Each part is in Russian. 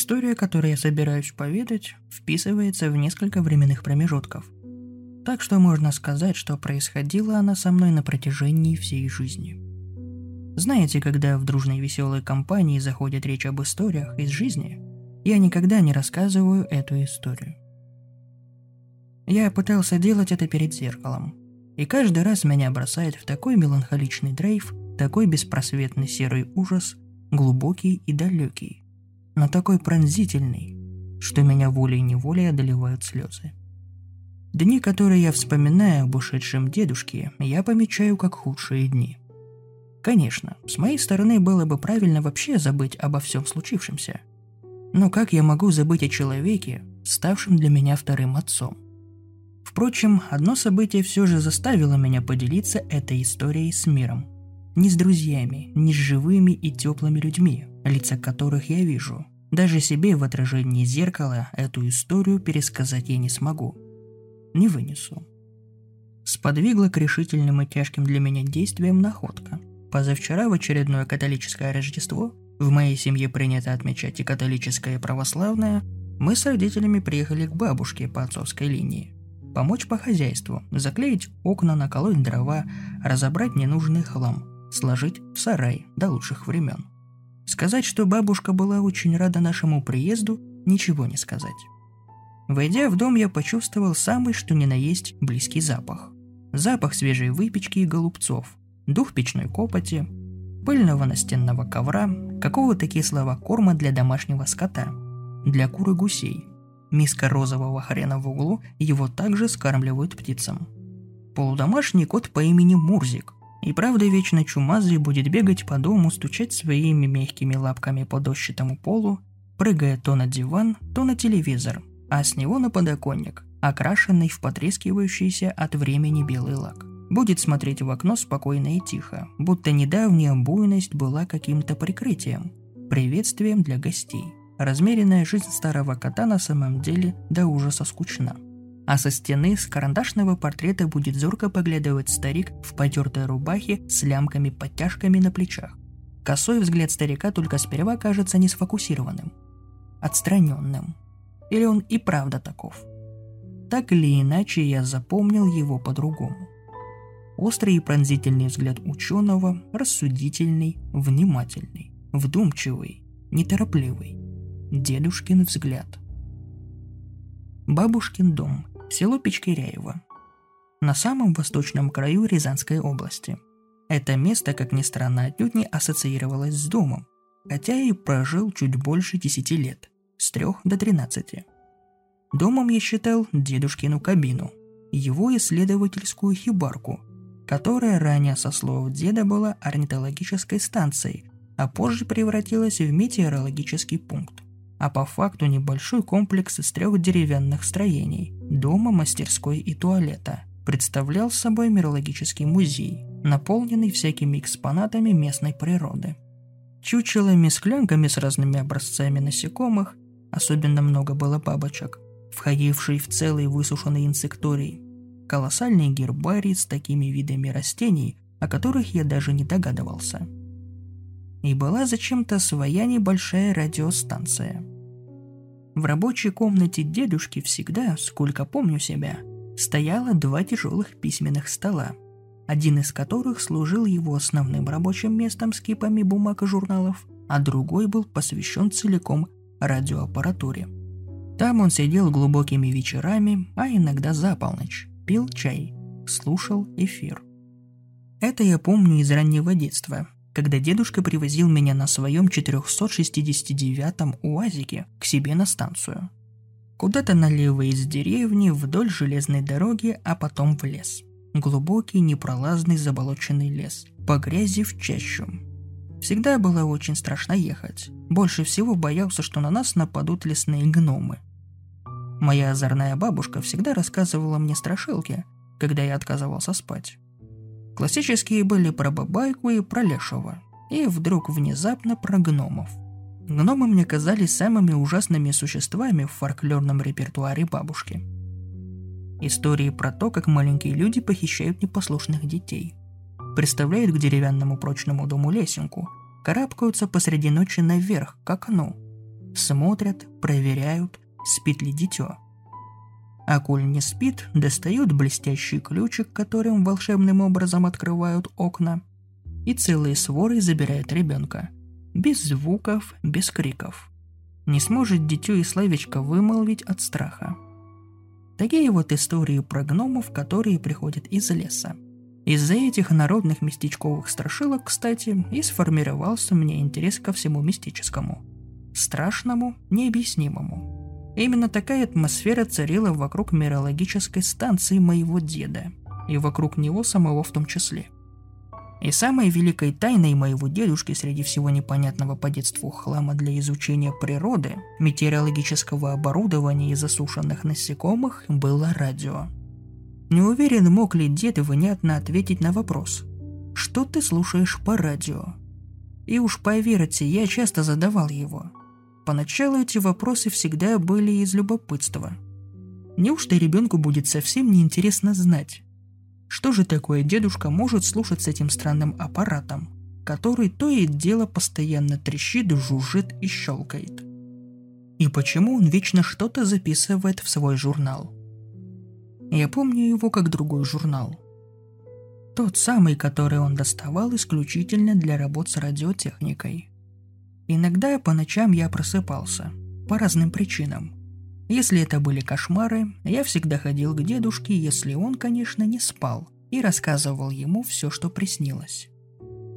История, которую я собираюсь поведать, вписывается в несколько временных промежутков. Так что можно сказать, что происходила она со мной на протяжении всей жизни. Знаете, когда в дружной веселой компании заходит речь об историях из жизни, я никогда не рассказываю эту историю. Я пытался делать это перед зеркалом, и каждый раз меня бросает в такой меланхоличный дрейф, такой беспросветный серый ужас, глубокий и далекий, но такой пронзительный, что меня волей-неволей одолевают слезы. Дни, которые я вспоминаю об ушедшем дедушке, я помечаю как худшие дни. Конечно, с моей стороны было бы правильно вообще забыть обо всем случившемся. Но как я могу забыть о человеке, ставшем для меня вторым отцом? Впрочем, одно событие все же заставило меня поделиться этой историей с миром. Не с друзьями, не с живыми и теплыми людьми, лица которых я вижу. Даже себе в отражении зеркала эту историю пересказать я не смогу. Не вынесу. Сподвигла к решительным и тяжким для меня действиям находка. Позавчера в очередное католическое Рождество, в моей семье принято отмечать и католическое, и православное, мы с родителями приехали к бабушке по отцовской линии. Помочь по хозяйству, заклеить окна, наколоть дрова, разобрать ненужный хлам, сложить в сарай до лучших времен. Сказать, что бабушка была очень рада нашему приезду, ничего не сказать. Войдя в дом, я почувствовал самый что ни на есть близкий запах. Запах свежей выпечки и голубцов, дух печной копоти, пыльного настенного ковра, какого-то кислого корма для домашнего скота, для кур и гусей. Миска розового хрена в углу, его также скармливают птицам. Полудомашний кот по имени Мурзик, и правда вечно чумазый будет бегать по дому, стучать своими мягкими лапками по дощатому полу, прыгая то на диван, то на телевизор, а с него на подоконник, окрашенный в потрескивающийся от времени белый лак. Будет смотреть в окно спокойно и тихо, будто недавняя буйность была каким-то прикрытием, приветствием для гостей. Размеренная жизнь старого кота на самом деле до ужаса скучна – а со стены с карандашного портрета будет зорко поглядывать старик в потертой рубахе с лямками-подтяжками на плечах. Косой взгляд старика только сперва кажется несфокусированным, отстраненным. Или он и правда таков? Так или иначе, я запомнил его по-другому. Острый и пронзительный взгляд ученого, рассудительный, внимательный, вдумчивый, неторопливый. Дедушкин взгляд. Бабушкин дом село Печкиряево, на самом восточном краю Рязанской области. Это место, как ни странно, отнюдь не ассоциировалось с домом, хотя и прожил чуть больше 10 лет, с 3 до 13. Домом я считал дедушкину кабину, его исследовательскую хибарку, которая ранее, со слов деда, была орнитологической станцией, а позже превратилась в метеорологический пункт а по факту небольшой комплекс из трех деревянных строений – дома, мастерской и туалета – представлял собой мирологический музей, наполненный всякими экспонатами местной природы. Чучелами, склянками с разными образцами насекомых, особенно много было бабочек, входивший в целый высушенный инсекторий, колоссальный гербарий с такими видами растений, о которых я даже не догадывался – и была зачем-то своя небольшая радиостанция. В рабочей комнате дедушки всегда, сколько помню себя, стояло два тяжелых письменных стола, один из которых служил его основным рабочим местом с кипами бумаг и журналов, а другой был посвящен целиком радиоаппаратуре. Там он сидел глубокими вечерами, а иногда за полночь, пил чай, слушал эфир. Это я помню из раннего детства, когда дедушка привозил меня на своем 469-м УАЗике к себе на станцию. Куда-то налево из деревни, вдоль железной дороги, а потом в лес. Глубокий, непролазный, заболоченный лес. По грязи в чащу. Всегда было очень страшно ехать. Больше всего боялся, что на нас нападут лесные гномы. Моя озорная бабушка всегда рассказывала мне страшилки, когда я отказывался спать. Классические были про бабайку и про лешего. И вдруг внезапно про гномов. Гномы мне казались самыми ужасными существами в фольклорном репертуаре бабушки. Истории про то, как маленькие люди похищают непослушных детей. Представляют к деревянному прочному дому лесенку, карабкаются посреди ночи наверх, к окну. Смотрят, проверяют, спит ли дитё – а коль не спит, достают блестящий ключик, которым волшебным образом открывают окна, и целые своры забирают ребенка. Без звуков, без криков. Не сможет дитё и словечко вымолвить от страха. Такие вот истории про гномов, которые приходят из леса. Из-за этих народных местечковых страшилок, кстати, и сформировался мне интерес ко всему мистическому. Страшному, необъяснимому – Именно такая атмосфера царила вокруг мирологической станции моего деда, и вокруг него самого в том числе. И самой великой тайной моего дедушки среди всего непонятного по детству хлама для изучения природы, метеорологического оборудования и засушенных насекомых было радио. Не уверен, мог ли дед внятно ответить на вопрос «Что ты слушаешь по радио?» И уж поверьте, я часто задавал его – Поначалу эти вопросы всегда были из любопытства. Неужто ребенку будет совсем неинтересно знать, что же такое дедушка может слушать с этим странным аппаратом, который то и дело постоянно трещит, жужжит и щелкает? И почему он вечно что-то записывает в свой журнал? Я помню его как другой журнал. Тот самый, который он доставал исключительно для работ с радиотехникой – Иногда по ночам я просыпался. По разным причинам. Если это были кошмары, я всегда ходил к дедушке, если он, конечно, не спал, и рассказывал ему все, что приснилось.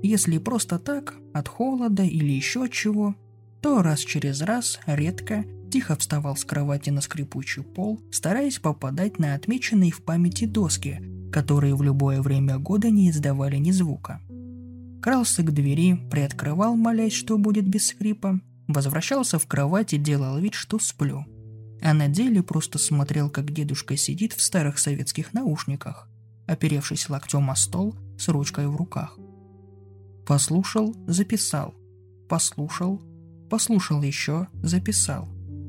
Если просто так, от холода или еще чего, то раз через раз, редко, тихо вставал с кровати на скрипучий пол, стараясь попадать на отмеченные в памяти доски, которые в любое время года не издавали ни звука – крался к двери, приоткрывал, молясь, что будет без скрипа, возвращался в кровать и делал вид, что сплю. А на деле просто смотрел, как дедушка сидит в старых советских наушниках, оперевшись локтем о стол с ручкой в руках. Послушал, записал. Послушал, послушал еще, записал.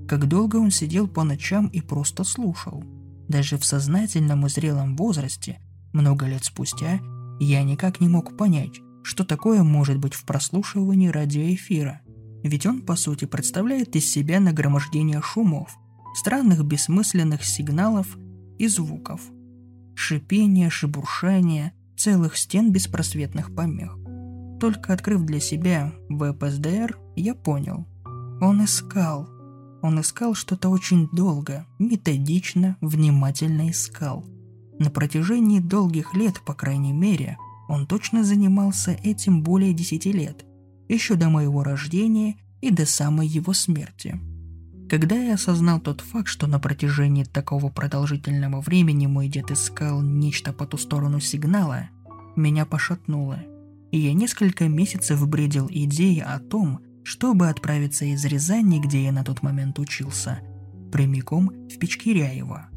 Как долго он сидел по ночам и просто слушал. Даже в сознательном и зрелом возрасте, много лет спустя, я никак не мог понять, что такое может быть в прослушивании радиоэфира? Ведь он, по сути, представляет из себя нагромождение шумов, странных бессмысленных сигналов и звуков. Шипение, шебуршание, целых стен беспросветных помех. Только открыв для себя ВПСДР, я понял. Он искал. Он искал что-то очень долго, методично, внимательно искал. На протяжении долгих лет, по крайней мере, он точно занимался этим более десяти лет, еще до моего рождения и до самой его смерти. Когда я осознал тот факт, что на протяжении такого продолжительного времени мой дед искал нечто по ту сторону сигнала, меня пошатнуло, и я несколько месяцев бредил идеей о том, чтобы отправиться из Рязани, где я на тот момент учился, прямиком в Печкиряево.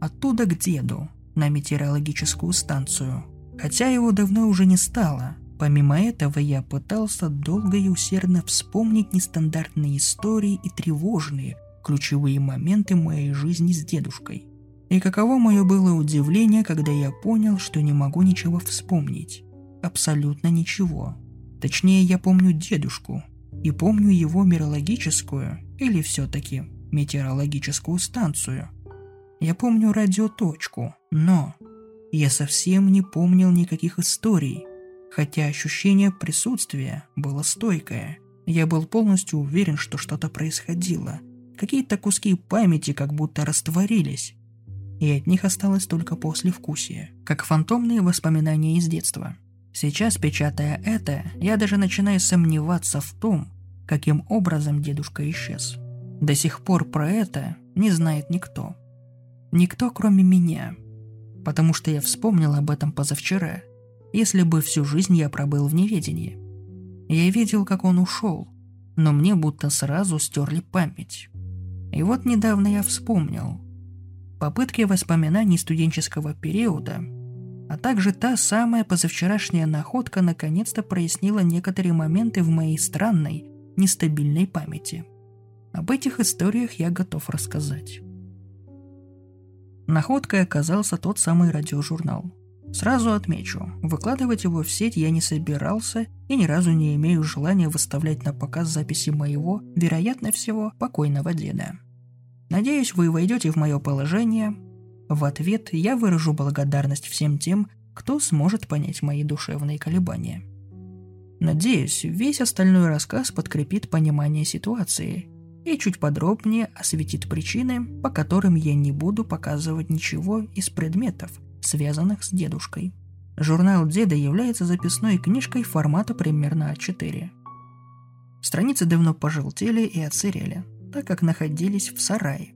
Оттуда к деду, на метеорологическую станцию – Хотя его давно уже не стало. Помимо этого я пытался долго и усердно вспомнить нестандартные истории и тревожные, ключевые моменты моей жизни с дедушкой. И каково мое было удивление, когда я понял, что не могу ничего вспомнить. Абсолютно ничего. Точнее, я помню дедушку. И помню его мирологическую, или все-таки метеорологическую станцию. Я помню радиоточку, но я совсем не помнил никаких историй, хотя ощущение присутствия было стойкое. Я был полностью уверен, что что-то происходило. Какие-то куски памяти как будто растворились, и от них осталось только послевкусие, как фантомные воспоминания из детства. Сейчас, печатая это, я даже начинаю сомневаться в том, каким образом дедушка исчез. До сих пор про это не знает никто. Никто, кроме меня. Потому что я вспомнил об этом позавчера, если бы всю жизнь я пробыл в неведении. Я видел, как он ушел, но мне будто сразу стерли память. И вот недавно я вспомнил. Попытки воспоминаний студенческого периода, а также та самая позавчерашняя находка наконец-то прояснила некоторые моменты в моей странной, нестабильной памяти. Об этих историях я готов рассказать. Находкой оказался тот самый радиожурнал – Сразу отмечу, выкладывать его в сеть я не собирался и ни разу не имею желания выставлять на показ записи моего, вероятно всего, покойного деда. Надеюсь, вы войдете в мое положение. В ответ я выражу благодарность всем тем, кто сможет понять мои душевные колебания. Надеюсь, весь остальной рассказ подкрепит понимание ситуации и чуть подробнее осветит причины, по которым я не буду показывать ничего из предметов, связанных с дедушкой. Журнал деда является записной книжкой формата примерно А4. Страницы давно пожелтели и отсырели, так как находились в сарае.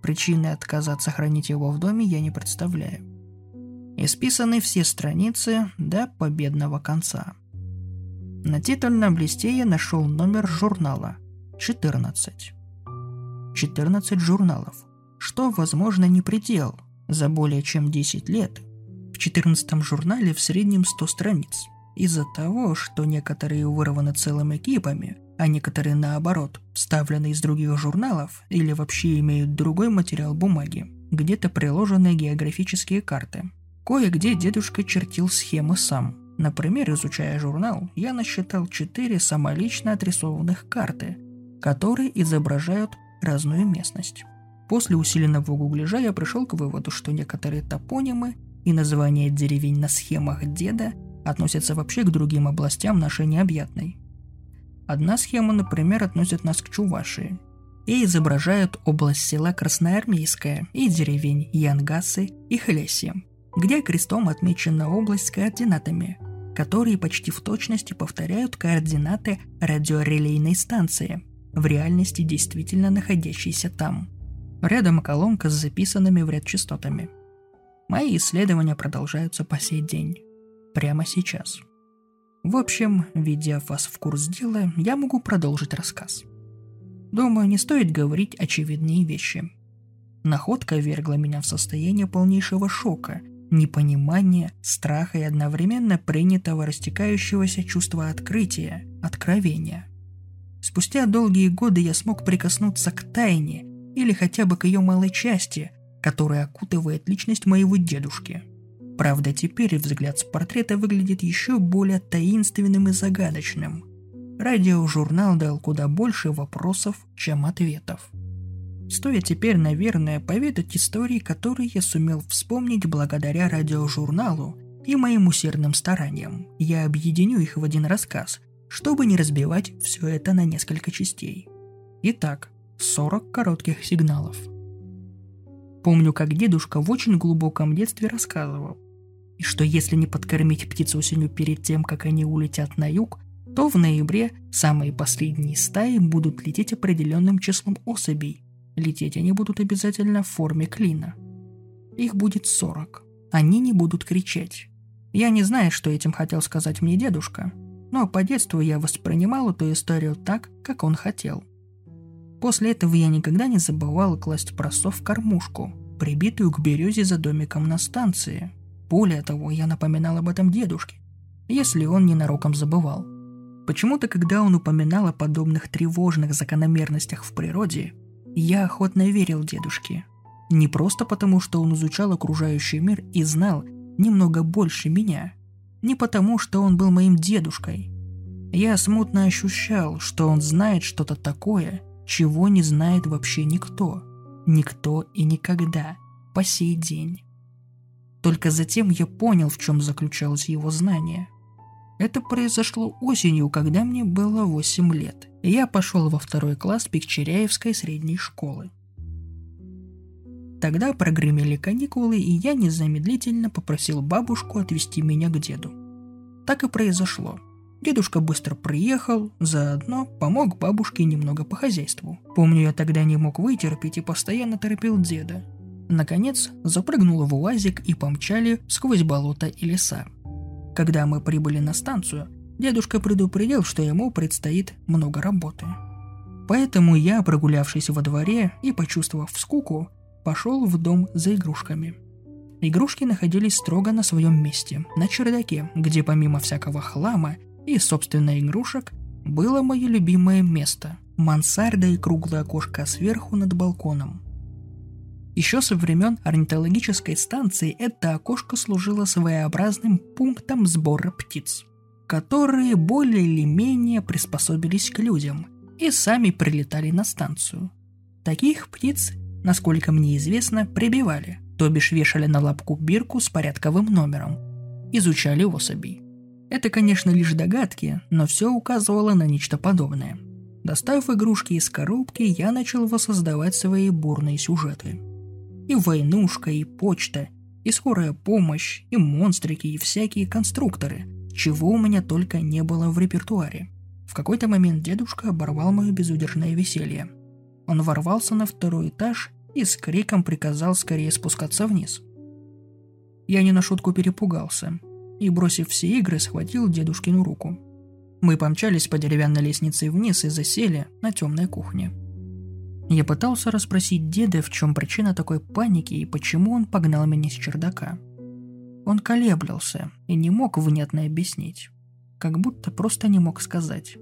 Причины отказа от сохранить его в доме я не представляю. Исписаны все страницы до победного конца. На титульном листе я нашел номер журнала 14. 14 журналов, что, возможно, не предел – за более чем 10 лет в 14 журнале в среднем 100 страниц. Из-за того, что некоторые вырваны целыми кипами, а некоторые наоборот, вставлены из других журналов или вообще имеют другой материал бумаги, где-то приложены географические карты. Кое-где дедушка чертил схемы сам. Например, изучая журнал, я насчитал четыре самолично отрисованных карты, которые изображают разную местность. После усиленного гугляжа я пришел к выводу, что некоторые топонимы и названия деревень на схемах деда относятся вообще к другим областям нашей необъятной. Одна схема, например, относит нас к Чувашии и изображает область села Красноармейская и деревень Янгасы и Хлеси, где крестом отмечена область с координатами, которые почти в точности повторяют координаты радиорелейной станции, в реальности действительно находящейся там – Рядом колонка с записанными в ряд частотами. Мои исследования продолжаются по сей день. Прямо сейчас. В общем, введя вас в курс дела, я могу продолжить рассказ. Думаю, не стоит говорить очевидные вещи. Находка вергла меня в состояние полнейшего шока, непонимания, страха и одновременно принятого растекающегося чувства открытия, откровения. Спустя долгие годы я смог прикоснуться к тайне, или хотя бы к ее малой части, которая окутывает личность моего дедушки. Правда, теперь взгляд с портрета выглядит еще более таинственным и загадочным. Радиожурнал дал куда больше вопросов, чем ответов. Стоит теперь, наверное, поведать истории, которые я сумел вспомнить благодаря радиожурналу и моим усердным стараниям. Я объединю их в один рассказ, чтобы не разбивать все это на несколько частей. Итак, 40 коротких сигналов. Помню, как дедушка в очень глубоком детстве рассказывал, и что если не подкормить птицу осенью перед тем, как они улетят на юг, то в ноябре самые последние стаи будут лететь определенным числом особей. Лететь они будут обязательно в форме клина. Их будет 40. Они не будут кричать. Я не знаю, что этим хотел сказать мне дедушка, но по детству я воспринимал эту историю так, как он хотел. После этого я никогда не забывала класть просов в кормушку, прибитую к березе за домиком на станции. Более того, я напоминал об этом дедушке, если он ненароком забывал. Почему-то, когда он упоминал о подобных тревожных закономерностях в природе, я охотно верил дедушке. Не просто потому, что он изучал окружающий мир и знал немного больше меня. Не потому, что он был моим дедушкой. Я смутно ощущал, что он знает что-то такое, чего не знает вообще никто. Никто и никогда. По сей день. Только затем я понял, в чем заключалось его знание. Это произошло осенью, когда мне было 8 лет. Я пошел во второй класс Пикчеряевской средней школы. Тогда прогремели каникулы, и я незамедлительно попросил бабушку отвезти меня к деду. Так и произошло. Дедушка быстро приехал, заодно помог бабушке немного по хозяйству. Помню, я тогда не мог вытерпеть и постоянно торопил деда. Наконец, запрыгнул в УАЗик и помчали сквозь болото и леса. Когда мы прибыли на станцию, дедушка предупредил, что ему предстоит много работы. Поэтому я, прогулявшись во дворе и почувствовав скуку, пошел в дом за игрушками. Игрушки находились строго на своем месте, на чердаке, где помимо всякого хлама и, собственно, игрушек, было мое любимое место – мансарда и круглое окошко сверху над балконом. Еще со времен орнитологической станции это окошко служило своеобразным пунктом сбора птиц, которые более или менее приспособились к людям и сами прилетали на станцию. Таких птиц, насколько мне известно, прибивали, то бишь вешали на лапку бирку с порядковым номером, изучали особей. Это, конечно, лишь догадки, но все указывало на нечто подобное. Достав игрушки из коробки, я начал воссоздавать свои бурные сюжеты – и войнушка, и почта, и скорая помощь, и монстрики, и всякие конструкторы, чего у меня только не было в репертуаре. В какой-то момент дедушка оборвал мое безудержное веселье. Он ворвался на второй этаж и с криком приказал скорее спускаться вниз. Я не на шутку перепугался и, бросив все игры, схватил дедушкину руку. Мы помчались по деревянной лестнице вниз и засели на темной кухне – я пытался расспросить деда, в чем причина такой паники и почему он погнал меня с чердака. Он колеблился и не мог внятно объяснить. Как будто просто не мог сказать.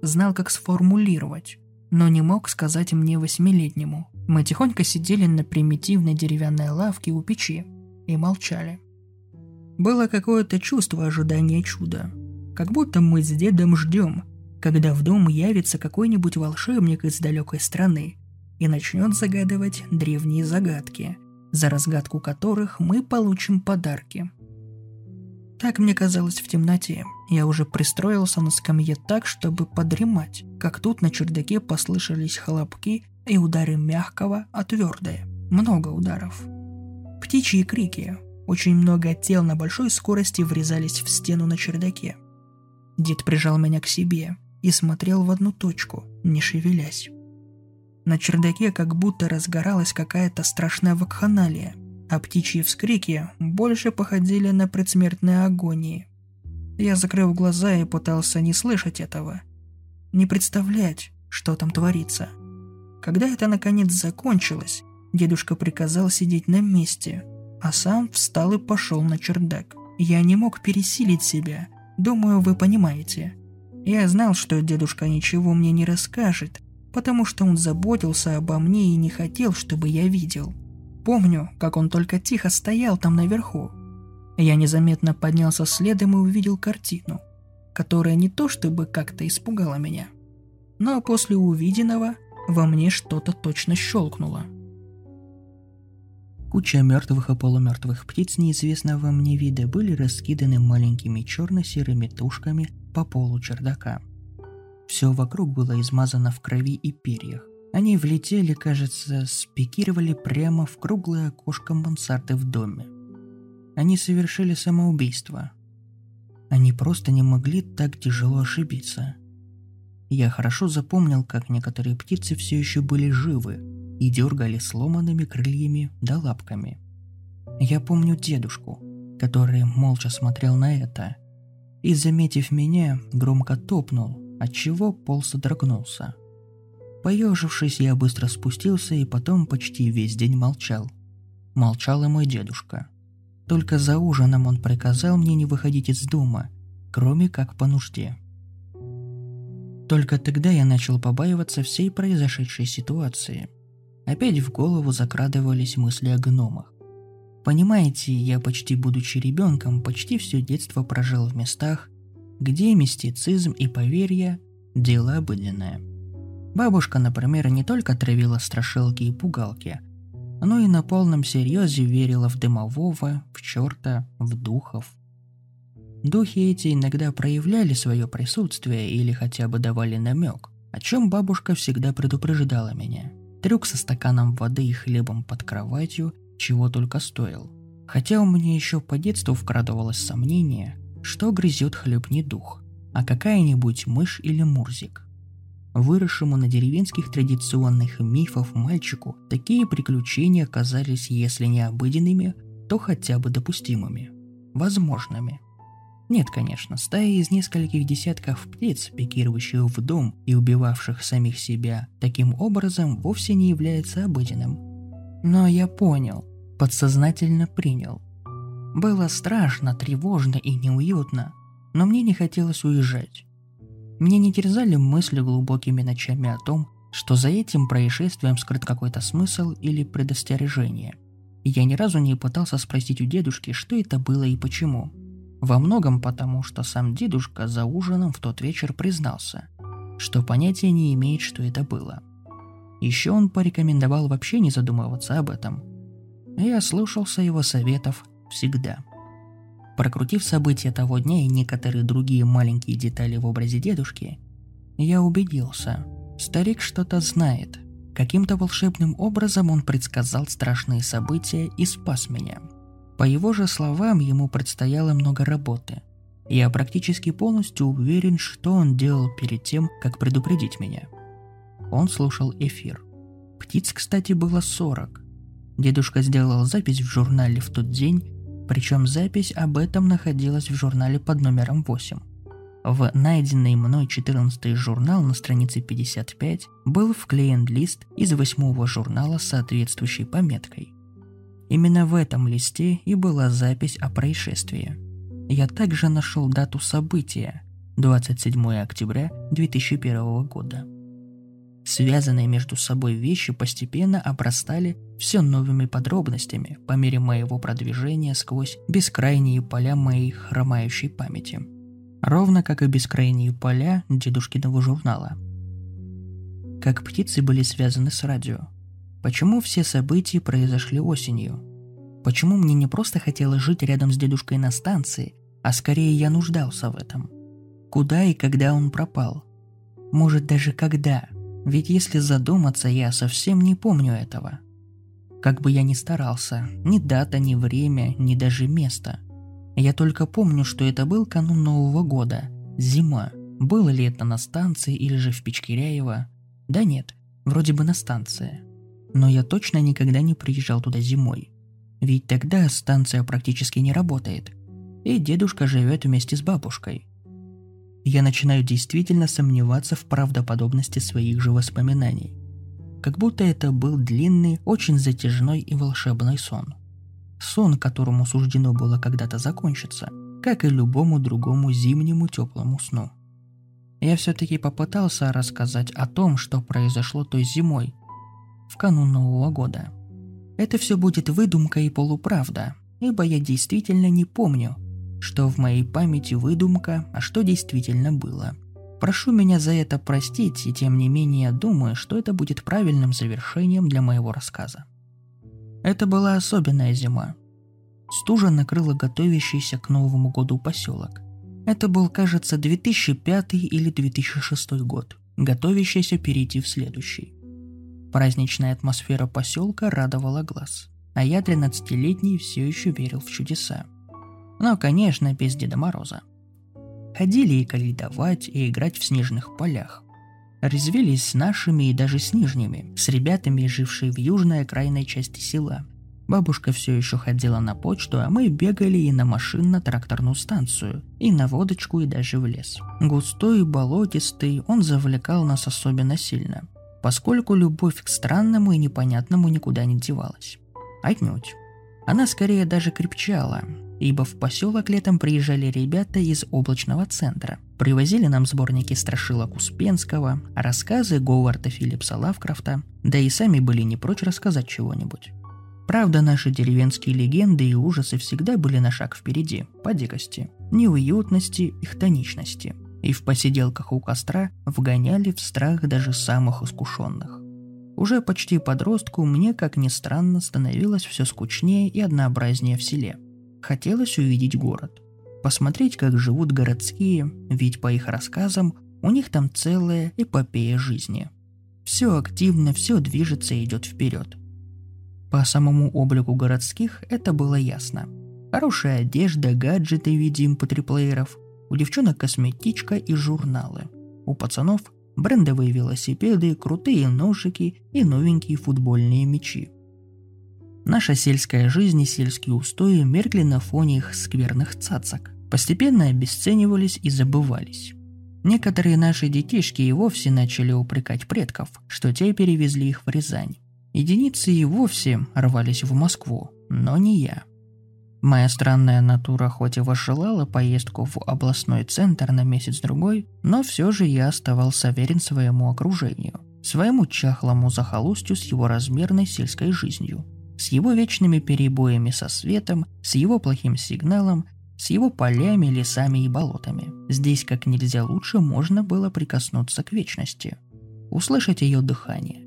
Знал, как сформулировать, но не мог сказать мне восьмилетнему. Мы тихонько сидели на примитивной деревянной лавке у печи и молчали. Было какое-то чувство ожидания чуда. Как будто мы с дедом ждем, когда в дом явится какой-нибудь волшебник из далекой страны и начнет загадывать древние загадки, за разгадку которых мы получим подарки. Так мне казалось в темноте. Я уже пристроился на скамье так, чтобы подремать, как тут на чердаке послышались хлопки и удары мягкого, а твердое. Много ударов. Птичьи крики. Очень много тел на большой скорости врезались в стену на чердаке. Дед прижал меня к себе и смотрел в одну точку, не шевелясь. На чердаке как будто разгоралась какая-то страшная вакханалия, а птичьи вскрики больше походили на предсмертные агонии. Я закрыл глаза и пытался не слышать этого, не представлять, что там творится. Когда это наконец закончилось, дедушка приказал сидеть на месте, а сам встал и пошел на чердак. Я не мог пересилить себя, думаю, вы понимаете. Я знал, что дедушка ничего мне не расскажет, потому что он заботился обо мне и не хотел, чтобы я видел. Помню, как он только тихо стоял там наверху. Я незаметно поднялся следом и увидел картину, которая не то чтобы как-то испугала меня, но после увиденного во мне что-то точно щелкнуло. Куча мертвых и полумертвых птиц неизвестного мне вида были раскиданы маленькими черно-серыми тушками по полу чердака – все вокруг было измазано в крови и перьях. Они влетели, кажется, спикировали прямо в круглое окошко мансарды в доме. Они совершили самоубийство. Они просто не могли так тяжело ошибиться. Я хорошо запомнил, как некоторые птицы все еще были живы и дергали сломанными крыльями да лапками. Я помню дедушку, который молча смотрел на это, и, заметив меня, громко топнул, отчего пол содрогнулся. Поежившись, я быстро спустился и потом почти весь день молчал. Молчал и мой дедушка. Только за ужином он приказал мне не выходить из дома, кроме как по нужде. Только тогда я начал побаиваться всей произошедшей ситуации. Опять в голову закрадывались мысли о гномах. Понимаете, я почти будучи ребенком, почти все детство прожил в местах, где мистицизм и поверья – дело обыденное. Бабушка, например, не только травила страшилки и пугалки, но и на полном серьезе верила в дымового, в черта, в духов. Духи эти иногда проявляли свое присутствие или хотя бы давали намек, о чем бабушка всегда предупреждала меня. Трюк со стаканом воды и хлебом под кроватью чего только стоил. Хотя у меня еще по детству вкрадывалось сомнение – что грызет хлеб не дух, а какая-нибудь мышь или мурзик. Выросшему на деревенских традиционных мифов мальчику такие приключения казались, если не обыденными, то хотя бы допустимыми, возможными. Нет, конечно, стая из нескольких десятков птиц, пикирующих в дом и убивавших самих себя, таким образом вовсе не является обыденным. Но я понял, подсознательно принял. Было страшно, тревожно и неуютно, но мне не хотелось уезжать. Мне не терзали мысли глубокими ночами о том, что за этим происшествием скрыт какой-то смысл или предостережение. Я ни разу не пытался спросить у дедушки, что это было и почему. Во многом потому, что сам дедушка за ужином в тот вечер признался, что понятия не имеет, что это было. Еще он порекомендовал вообще не задумываться об этом. Я слушался его советов всегда – Прокрутив события того дня и некоторые другие маленькие детали в образе дедушки, я убедился, старик что-то знает. Каким-то волшебным образом он предсказал страшные события и спас меня. По его же словам, ему предстояло много работы. Я практически полностью уверен, что он делал перед тем, как предупредить меня. Он слушал эфир. Птиц, кстати, было 40. Дедушка сделал запись в журнале в тот день, причем запись об этом находилась в журнале под номером 8. В найденный мной 14 журнал на странице 55 был вклеен лист из восьмого журнала с соответствующей пометкой. Именно в этом листе и была запись о происшествии. Я также нашел дату события – 27 октября 2001 года. Связанные между собой вещи постепенно обрастали все новыми подробностями по мере моего продвижения сквозь бескрайние поля моей хромающей памяти. Ровно как и бескрайние поля дедушкиного журнала. Как птицы были связаны с радио. Почему все события произошли осенью? Почему мне не просто хотелось жить рядом с дедушкой на станции, а скорее я нуждался в этом? Куда и когда он пропал? Может даже когда – ведь если задуматься, я совсем не помню этого. Как бы я ни старался, ни дата, ни время, ни даже место. Я только помню, что это был канун Нового года, зима. Было ли это на станции или же в Печкиряево? Да нет, вроде бы на станции. Но я точно никогда не приезжал туда зимой. Ведь тогда станция практически не работает. И дедушка живет вместе с бабушкой я начинаю действительно сомневаться в правдоподобности своих же воспоминаний. Как будто это был длинный, очень затяжной и волшебный сон. Сон, которому суждено было когда-то закончиться, как и любому другому зимнему теплому сну. Я все-таки попытался рассказать о том, что произошло той зимой, в канун Нового года. Это все будет выдумка и полуправда, ибо я действительно не помню, что в моей памяти выдумка, а что действительно было. Прошу меня за это простить, и тем не менее думаю, что это будет правильным завершением для моего рассказа. Это была особенная зима. Стужа накрыла готовящийся к Новому году поселок. Это был, кажется, 2005 или 2006 год, готовящийся перейти в следующий. Праздничная атмосфера поселка радовала глаз, а я 13-летний все еще верил в чудеса. Но, конечно, без Деда Мороза. Ходили и калейдовать, и играть в снежных полях. Резвились с нашими и даже с нижними, с ребятами, жившие в южной окраинной части села. Бабушка все еще ходила на почту, а мы бегали и на машинно-тракторную станцию, и на водочку, и даже в лес. Густой и болотистый, он завлекал нас особенно сильно, поскольку любовь к странному и непонятному никуда не девалась. Отнюдь. Она скорее даже крепчала, ибо в поселок летом приезжали ребята из облачного центра. Привозили нам сборники страшилок Успенского, рассказы Говарда Филлипса Лавкрафта, да и сами были не прочь рассказать чего-нибудь. Правда, наши деревенские легенды и ужасы всегда были на шаг впереди, по дикости, неуютности и хтоничности. И в посиделках у костра вгоняли в страх даже самых искушенных. Уже почти подростку мне, как ни странно, становилось все скучнее и однообразнее в селе – Хотелось увидеть город. Посмотреть, как живут городские, ведь по их рассказам у них там целая эпопея жизни. Все активно, все движется и идет вперед. По самому облику городских это было ясно. Хорошая одежда, гаджеты в виде mp3 у девчонок косметичка и журналы. У пацанов брендовые велосипеды, крутые ножики и новенькие футбольные мячи. Наша сельская жизнь и сельские устои меркли на фоне их скверных цацок, постепенно обесценивались и забывались. Некоторые наши детишки и вовсе начали упрекать предков, что те перевезли их в Рязань. Единицы и вовсе рвались в Москву, но не я – Моя странная натура хоть и возжелала поездку в областной центр на месяц-другой, но все же я оставался верен своему окружению, своему чахлому захолустью с его размерной сельской жизнью, с его вечными перебоями со светом, с его плохим сигналом, с его полями, лесами и болотами. Здесь как нельзя лучше можно было прикоснуться к вечности, услышать ее дыхание.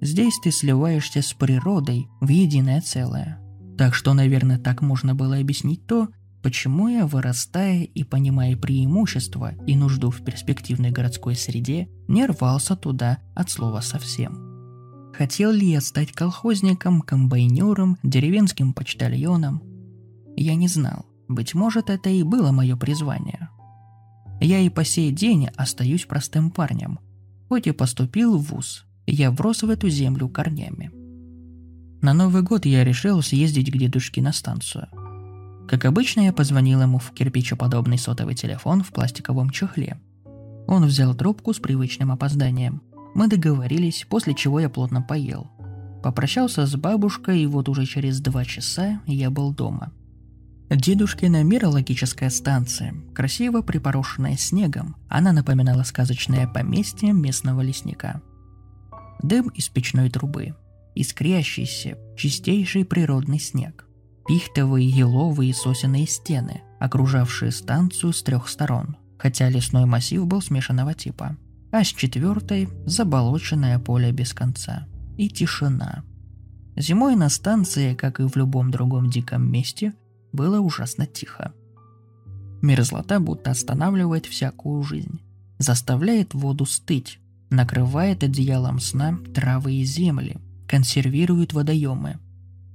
Здесь ты сливаешься с природой в единое целое – так что, наверное, так можно было объяснить то, почему я, вырастая и понимая преимущества и нужду в перспективной городской среде, не рвался туда от слова совсем. Хотел ли я стать колхозником, комбайнером, деревенским почтальоном? Я не знал. Быть может, это и было мое призвание. Я и по сей день остаюсь простым парнем. Хоть и поступил в ВУЗ, я врос в эту землю корнями – на Новый год я решил съездить к дедушке на станцию. Как обычно, я позвонил ему в кирпичеподобный сотовый телефон в пластиковом чехле. Он взял трубку с привычным опозданием. Мы договорились, после чего я плотно поел. Попрощался с бабушкой, и вот уже через два часа я был дома. Дедушкина мирологическая станция, красиво припорошенная снегом, она напоминала сказочное поместье местного лесника. Дым из печной трубы – искрящийся, чистейший природный снег, пихтовые, еловые и сосенные стены, окружавшие станцию с трех сторон, хотя лесной массив был смешанного типа, а с четвертой – заболоченное поле без конца. И тишина. Зимой на станции, как и в любом другом диком месте, было ужасно тихо. Мерзлота будто останавливает всякую жизнь, заставляет воду стыть, накрывает одеялом сна травы и земли – консервируют водоемы.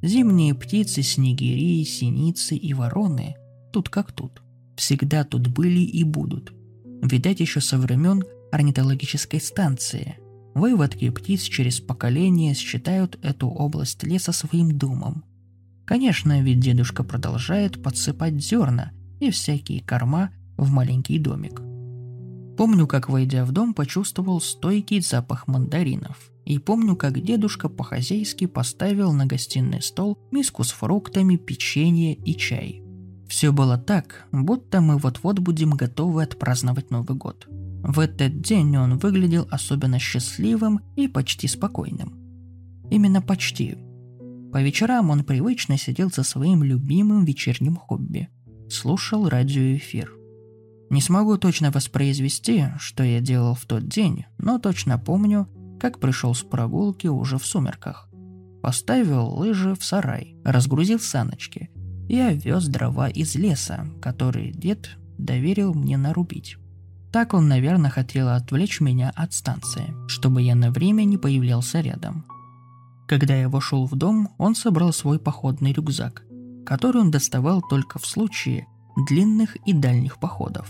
Зимние птицы, снегири, синицы и вороны тут как тут. Всегда тут были и будут. Видать, еще со времен орнитологической станции. Выводки птиц через поколения считают эту область леса своим домом. Конечно, ведь дедушка продолжает подсыпать зерна и всякие корма в маленький домик. Помню, как, войдя в дом, почувствовал стойкий запах мандаринов – и помню, как дедушка по-хозяйски поставил на гостиный стол миску с фруктами, печенье и чай. Все было так, будто мы вот-вот будем готовы отпраздновать Новый год. В этот день он выглядел особенно счастливым и почти спокойным. Именно почти. По вечерам он привычно сидел за своим любимым вечерним хобби. Слушал радиоэфир. Не смогу точно воспроизвести, что я делал в тот день, но точно помню, как пришел с прогулки уже в сумерках. Поставил лыжи в сарай, разгрузил саночки. Я вез дрова из леса, который дед доверил мне нарубить. Так он, наверное, хотел отвлечь меня от станции, чтобы я на время не появлялся рядом. Когда я вошел в дом, он собрал свой походный рюкзак, который он доставал только в случае длинных и дальних походов.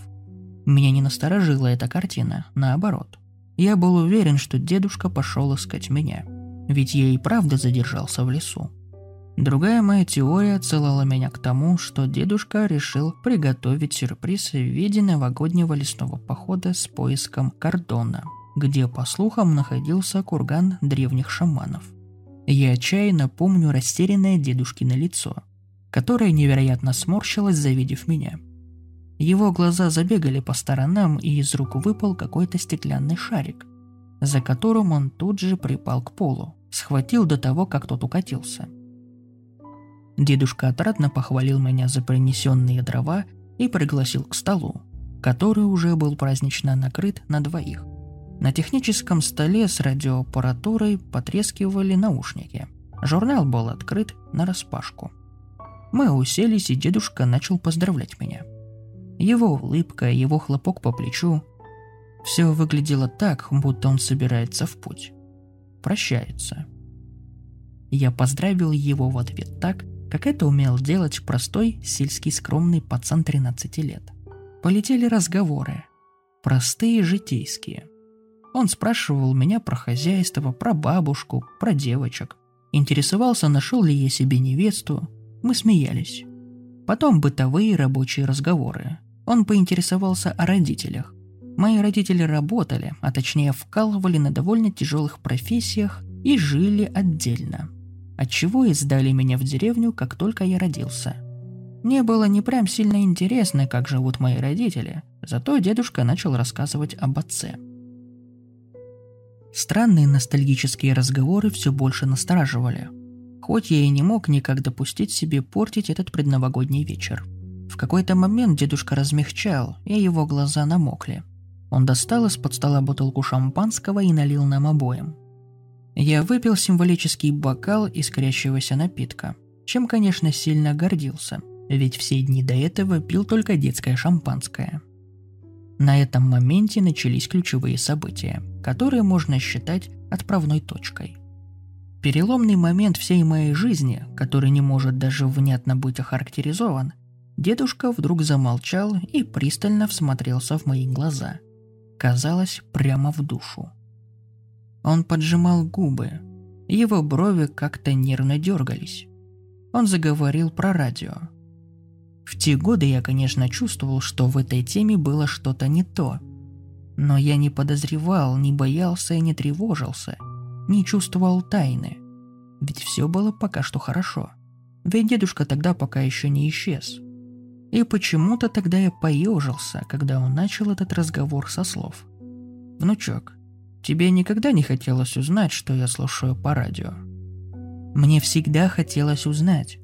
Меня не насторожила эта картина, наоборот – я был уверен, что дедушка пошел искать меня, ведь я и правда задержался в лесу. Другая моя теория отсылала меня к тому, что дедушка решил приготовить сюрприз в виде новогоднего лесного похода с поиском кордона, где, по слухам, находился курган древних шаманов. Я отчаянно помню растерянное дедушкино лицо, которое невероятно сморщилось, завидев меня – его глаза забегали по сторонам, и из рук выпал какой-то стеклянный шарик, за которым он тут же припал к полу, схватил до того, как тот укатился. Дедушка отрадно похвалил меня за принесенные дрова и пригласил к столу, который уже был празднично накрыт на двоих. На техническом столе с радиоаппаратурой потрескивали наушники. Журнал был открыт на распашку. Мы уселись, и дедушка начал поздравлять меня – его улыбка, его хлопок по плечу. Все выглядело так, будто он собирается в путь. Прощается. Я поздравил его в ответ так, как это умел делать простой сельский скромный пацан 13 лет. Полетели разговоры. Простые житейские. Он спрашивал меня про хозяйство, про бабушку, про девочек. Интересовался, нашел ли я себе невесту. Мы смеялись. Потом бытовые рабочие разговоры. Он поинтересовался о родителях. Мои родители работали, а точнее вкалывали на довольно тяжелых профессиях и жили отдельно. Отчего и сдали меня в деревню, как только я родился. Мне было не прям сильно интересно, как живут мои родители, зато дедушка начал рассказывать об отце. Странные ностальгические разговоры все больше настораживали. Хоть я и не мог никак допустить себе портить этот предновогодний вечер. В какой-то момент дедушка размягчал, и его глаза намокли. Он достал из-под стола бутылку шампанского и налил нам обоим. Я выпил символический бокал искрящегося напитка, чем, конечно, сильно гордился, ведь все дни до этого пил только детское шампанское. На этом моменте начались ключевые события, которые можно считать отправной точкой. Переломный момент всей моей жизни, который не может даже внятно быть охарактеризован, дедушка вдруг замолчал и пристально всмотрелся в мои глаза. Казалось, прямо в душу. Он поджимал губы. Его брови как-то нервно дергались. Он заговорил про радио. В те годы я, конечно, чувствовал, что в этой теме было что-то не то. Но я не подозревал, не боялся и не тревожился, не чувствовал тайны. Ведь все было пока что хорошо. Ведь дедушка тогда пока еще не исчез. И почему-то тогда я поежился, когда он начал этот разговор со слов. «Внучок, Тебе никогда не хотелось узнать, что я слушаю по радио? Мне всегда хотелось узнать.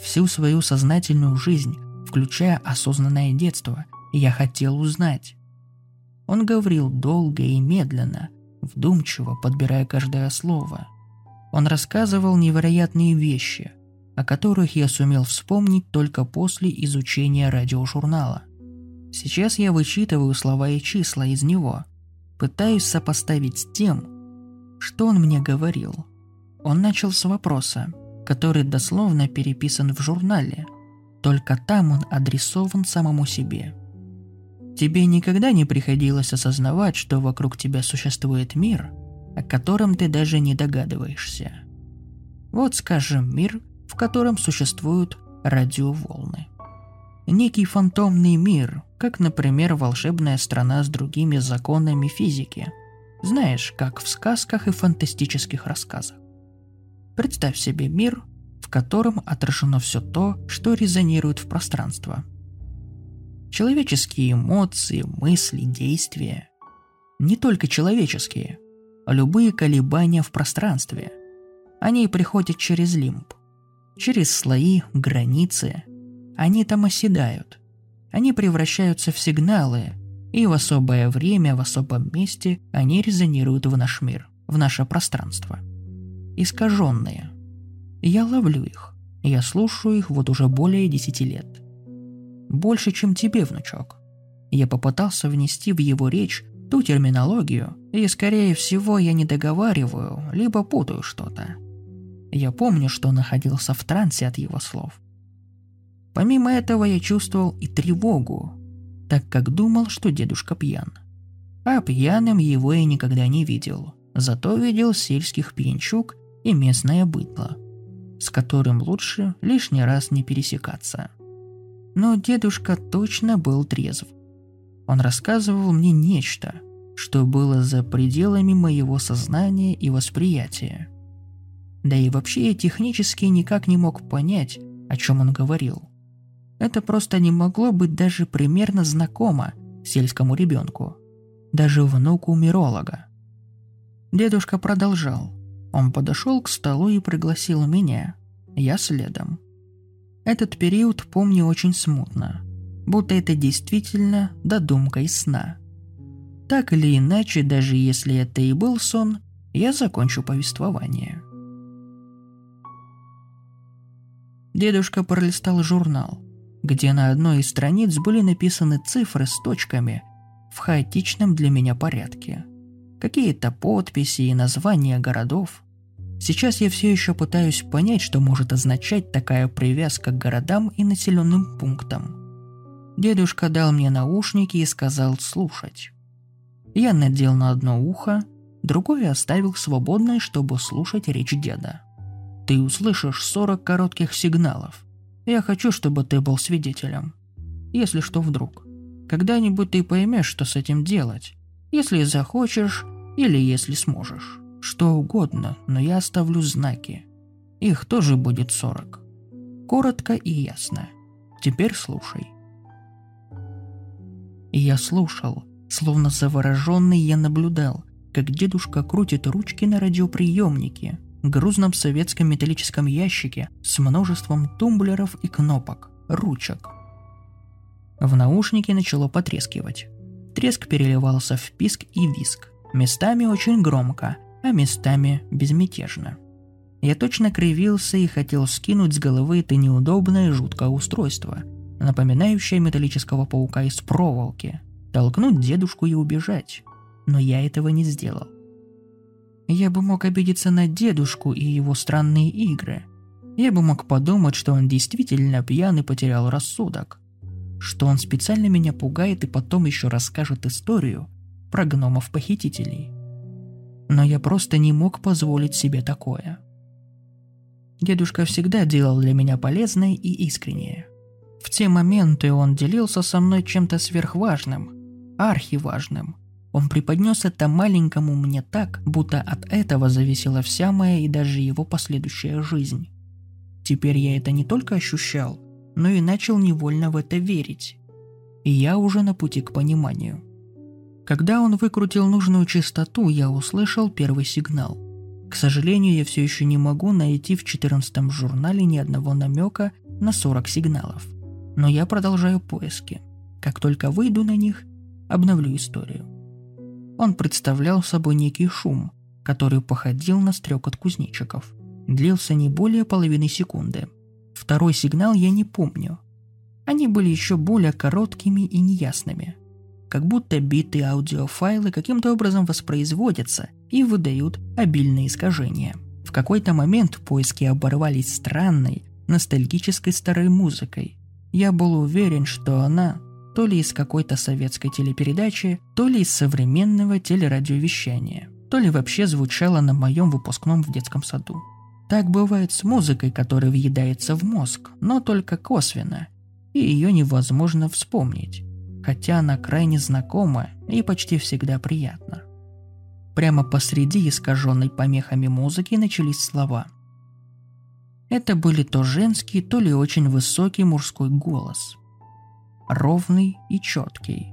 Всю свою сознательную жизнь, включая осознанное детство, я хотел узнать. Он говорил долго и медленно, вдумчиво подбирая каждое слово. Он рассказывал невероятные вещи, о которых я сумел вспомнить только после изучения радиожурнала. Сейчас я вычитываю слова и числа из него – Пытаюсь сопоставить с тем, что он мне говорил. Он начал с вопроса, который дословно переписан в журнале, только там он адресован самому себе. Тебе никогда не приходилось осознавать, что вокруг тебя существует мир, о котором ты даже не догадываешься. Вот, скажем, мир, в котором существуют радиоволны. Некий фантомный мир, как, например, волшебная страна с другими законами физики. Знаешь, как в сказках и фантастических рассказах. Представь себе мир, в котором отражено все то, что резонирует в пространство. Человеческие эмоции, мысли, действия. Не только человеческие, а любые колебания в пространстве. Они приходят через лимб, через слои, границы. Они там оседают – они превращаются в сигналы, и в особое время, в особом месте они резонируют в наш мир, в наше пространство. Искаженные. Я ловлю их. Я слушаю их вот уже более десяти лет. Больше, чем тебе, внучок. Я попытался внести в его речь ту терминологию, и, скорее всего, я не договариваю, либо путаю что-то. Я помню, что находился в трансе от его слов – Помимо этого я чувствовал и тревогу, так как думал, что дедушка пьян. А пьяным его я никогда не видел, зато видел сельских пьянчук и местное быдло, с которым лучше лишний раз не пересекаться. Но дедушка точно был трезв. Он рассказывал мне нечто, что было за пределами моего сознания и восприятия. Да и вообще я технически никак не мог понять, о чем он говорил. Это просто не могло быть даже примерно знакомо сельскому ребенку, даже внуку миролога. Дедушка продолжал. Он подошел к столу и пригласил меня. Я следом. Этот период помню очень смутно, будто это действительно додумка из сна. Так или иначе, даже если это и был сон, я закончу повествование. Дедушка пролистал журнал – где на одной из страниц были написаны цифры с точками в хаотичном для меня порядке. Какие-то подписи и названия городов. Сейчас я все еще пытаюсь понять, что может означать такая привязка к городам и населенным пунктам. Дедушка дал мне наушники и сказал слушать. Я надел на одно ухо, другое оставил свободное, чтобы слушать речь деда. Ты услышишь 40 коротких сигналов. Я хочу, чтобы ты был свидетелем. Если что вдруг. Когда-нибудь ты поймешь, что с этим делать. Если захочешь или если сможешь. Что угодно, но я оставлю знаки. Их тоже будет 40. Коротко и ясно. Теперь слушай. И я слушал, словно завороженный я наблюдал, как дедушка крутит ручки на радиоприемнике, грузном советском металлическом ящике с множеством тумблеров и кнопок, ручек. В наушнике начало потрескивать. Треск переливался в писк и виск, местами очень громко, а местами безмятежно. Я точно кривился и хотел скинуть с головы это неудобное жуткое устройство, напоминающее металлического паука из проволоки, толкнуть дедушку и убежать. Но я этого не сделал. Я бы мог обидеться на дедушку и его странные игры. Я бы мог подумать, что он действительно пьян и потерял рассудок. Что он специально меня пугает и потом еще расскажет историю про гномов-похитителей. Но я просто не мог позволить себе такое. Дедушка всегда делал для меня полезное и искреннее. В те моменты он делился со мной чем-то сверхважным, архиважным – он преподнес это маленькому мне так, будто от этого зависела вся моя и даже его последующая жизнь. Теперь я это не только ощущал, но и начал невольно в это верить. И я уже на пути к пониманию. Когда он выкрутил нужную частоту, я услышал первый сигнал. К сожалению, я все еще не могу найти в 14 журнале ни одного намека на 40 сигналов. Но я продолжаю поиски. Как только выйду на них, обновлю историю. Он представлял собой некий шум, который походил на стрекот кузнечиков. Длился не более половины секунды. Второй сигнал я не помню. Они были еще более короткими и неясными. Как будто битые аудиофайлы каким-то образом воспроизводятся и выдают обильные искажения. В какой-то момент поиски оборвались странной, ностальгической старой музыкой. Я был уверен, что она то ли из какой-то советской телепередачи, то ли из современного телерадиовещания, то ли вообще звучало на моем выпускном в детском саду. Так бывает с музыкой, которая въедается в мозг, но только косвенно, и ее невозможно вспомнить, хотя она крайне знакома и почти всегда приятна. Прямо посреди искаженной помехами музыки начались слова. Это были то женский, то ли очень высокий мужской голос – ровный и четкий.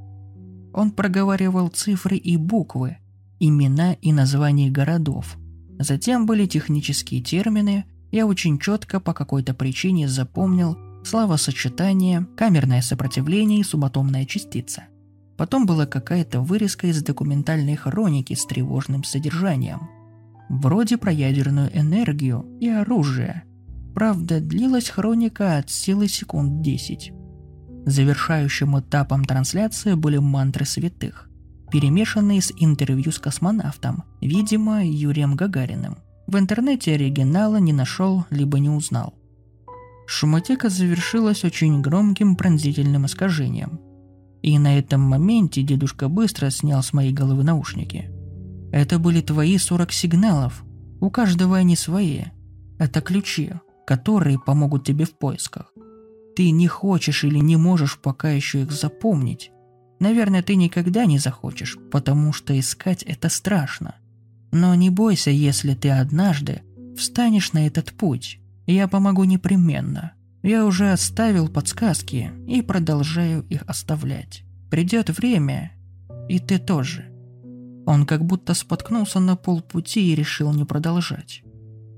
Он проговаривал цифры и буквы, имена и названия городов. Затем были технические термины, я очень четко по какой-то причине запомнил словосочетание, камерное сопротивление и субатомная частица. Потом была какая-то вырезка из документальной хроники с тревожным содержанием. Вроде про ядерную энергию и оружие. Правда, длилась хроника от силы секунд 10. Завершающим этапом трансляции были мантры святых, перемешанные с интервью с космонавтом, видимо, Юрием Гагариным. В интернете оригинала не нашел, либо не узнал. Шумотека завершилась очень громким пронзительным искажением. И на этом моменте дедушка быстро снял с моей головы наушники. Это были твои 40 сигналов. У каждого они свои. Это ключи, которые помогут тебе в поисках. Ты не хочешь или не можешь пока еще их запомнить. Наверное, ты никогда не захочешь, потому что искать это страшно. Но не бойся, если ты однажды встанешь на этот путь. Я помогу непременно. Я уже оставил подсказки и продолжаю их оставлять. Придет время, и ты тоже. Он как будто споткнулся на полпути и решил не продолжать.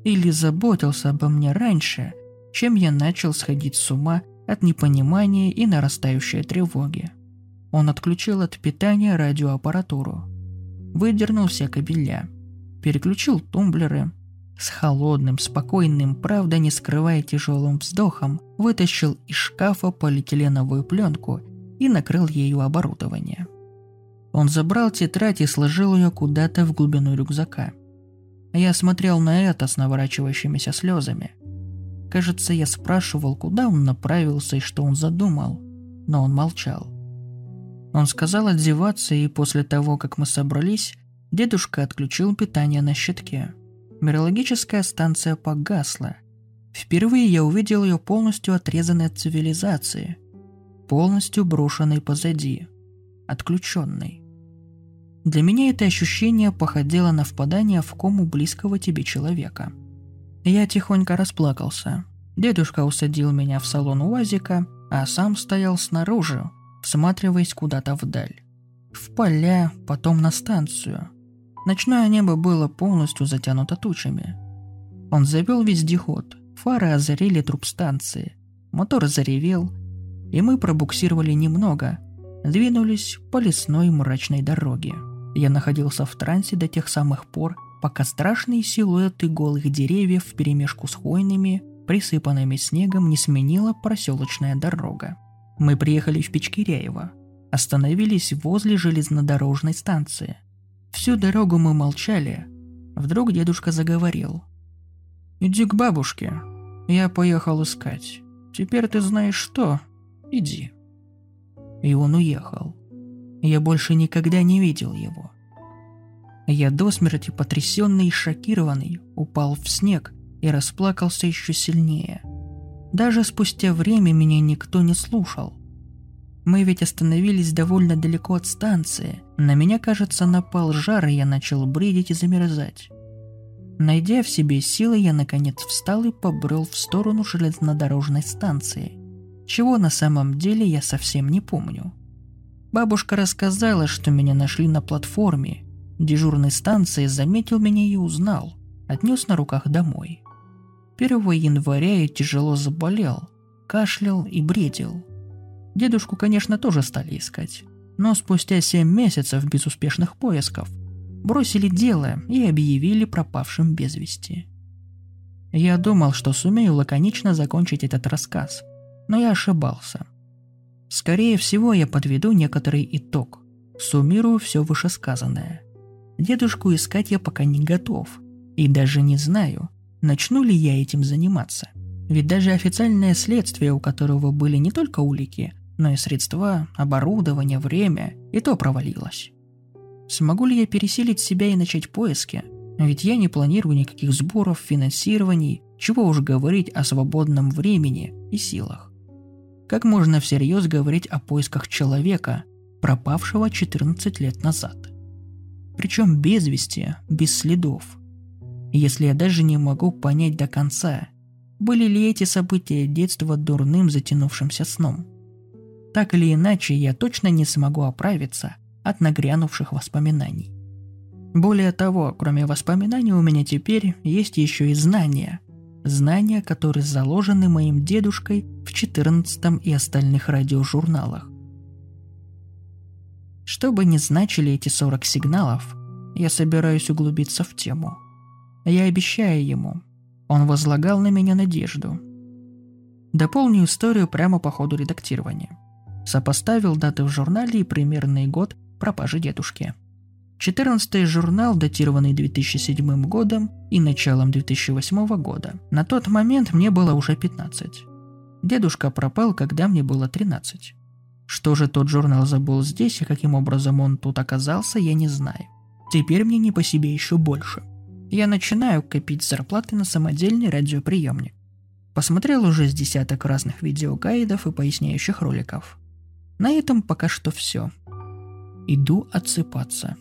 Или заботился обо мне раньше, чем я начал сходить с ума от непонимания и нарастающей тревоги. Он отключил от питания радиоаппаратуру, выдернул все кабеля, переключил тумблеры, с холодным, спокойным, правда не скрывая тяжелым вздохом, вытащил из шкафа полиэтиленовую пленку и накрыл ею оборудование. Он забрал тетрадь и сложил ее куда-то в глубину рюкзака. Я смотрел на это с наворачивающимися слезами. Кажется, я спрашивал, куда он направился и что он задумал, но он молчал. Он сказал одеваться, и после того, как мы собрались, дедушка отключил питание на щитке. Мирологическая станция погасла. Впервые я увидел ее полностью отрезанной от цивилизации, полностью брошенной позади, отключенной. Для меня это ощущение походило на впадание в кому близкого тебе человека. Я тихонько расплакался. Дедушка усадил меня в салон УАЗика, а сам стоял снаружи, всматриваясь куда-то вдаль. В поля, потом на станцию. Ночное небо было полностью затянуто тучами. Он завел вездеход, фары озарили труп станции, мотор заревел, и мы пробуксировали немного, двинулись по лесной мрачной дороге. Я находился в трансе до тех самых пор, пока страшные силуэты голых деревьев вперемешку с хвойными, присыпанными снегом, не сменила проселочная дорога. Мы приехали в Печкиряево, остановились возле железнодорожной станции. Всю дорогу мы молчали. Вдруг дедушка заговорил. «Иди к бабушке. Я поехал искать. Теперь ты знаешь что. Иди». И он уехал. Я больше никогда не видел его. Я до смерти потрясенный и шокированный упал в снег и расплакался еще сильнее. Даже спустя время меня никто не слушал. Мы ведь остановились довольно далеко от станции. На меня, кажется, напал жар, и я начал бредить и замерзать. Найдя в себе силы, я наконец встал и побрел в сторону железнодорожной станции. Чего на самом деле я совсем не помню. Бабушка рассказала, что меня нашли на платформе. Дежурной станции заметил меня и узнал. Отнес на руках домой. 1 января я тяжело заболел, кашлял и бредил. Дедушку, конечно, тоже стали искать. Но спустя 7 месяцев безуспешных поисков бросили дело и объявили пропавшим без вести. Я думал, что сумею лаконично закончить этот рассказ, но я ошибался – Скорее всего, я подведу некоторый итог. Суммирую все вышесказанное. Дедушку искать я пока не готов. И даже не знаю, начну ли я этим заниматься. Ведь даже официальное следствие, у которого были не только улики, но и средства, оборудование, время, и то провалилось. Смогу ли я пересилить себя и начать поиски? Ведь я не планирую никаких сборов, финансирований, чего уж говорить о свободном времени и силах. Как можно всерьез говорить о поисках человека, пропавшего 14 лет назад? Причем без вести, без следов. Если я даже не могу понять до конца, были ли эти события детства дурным затянувшимся сном. Так или иначе, я точно не смогу оправиться от нагрянувших воспоминаний. Более того, кроме воспоминаний у меня теперь есть еще и знания – знания, которые заложены моим дедушкой в 14 и остальных радиожурналах. Что бы ни значили эти 40 сигналов, я собираюсь углубиться в тему. Я обещаю ему. Он возлагал на меня надежду. Дополню историю прямо по ходу редактирования. Сопоставил даты в журнале и примерный год пропажи дедушки – 14 журнал, датированный 2007 годом и началом 2008 года. На тот момент мне было уже 15. Дедушка пропал, когда мне было 13. Что же тот журнал забыл здесь и каким образом он тут оказался, я не знаю. Теперь мне не по себе еще больше. Я начинаю копить зарплаты на самодельный радиоприемник. Посмотрел уже с десяток разных видеогайдов и поясняющих роликов. На этом пока что все. Иду отсыпаться.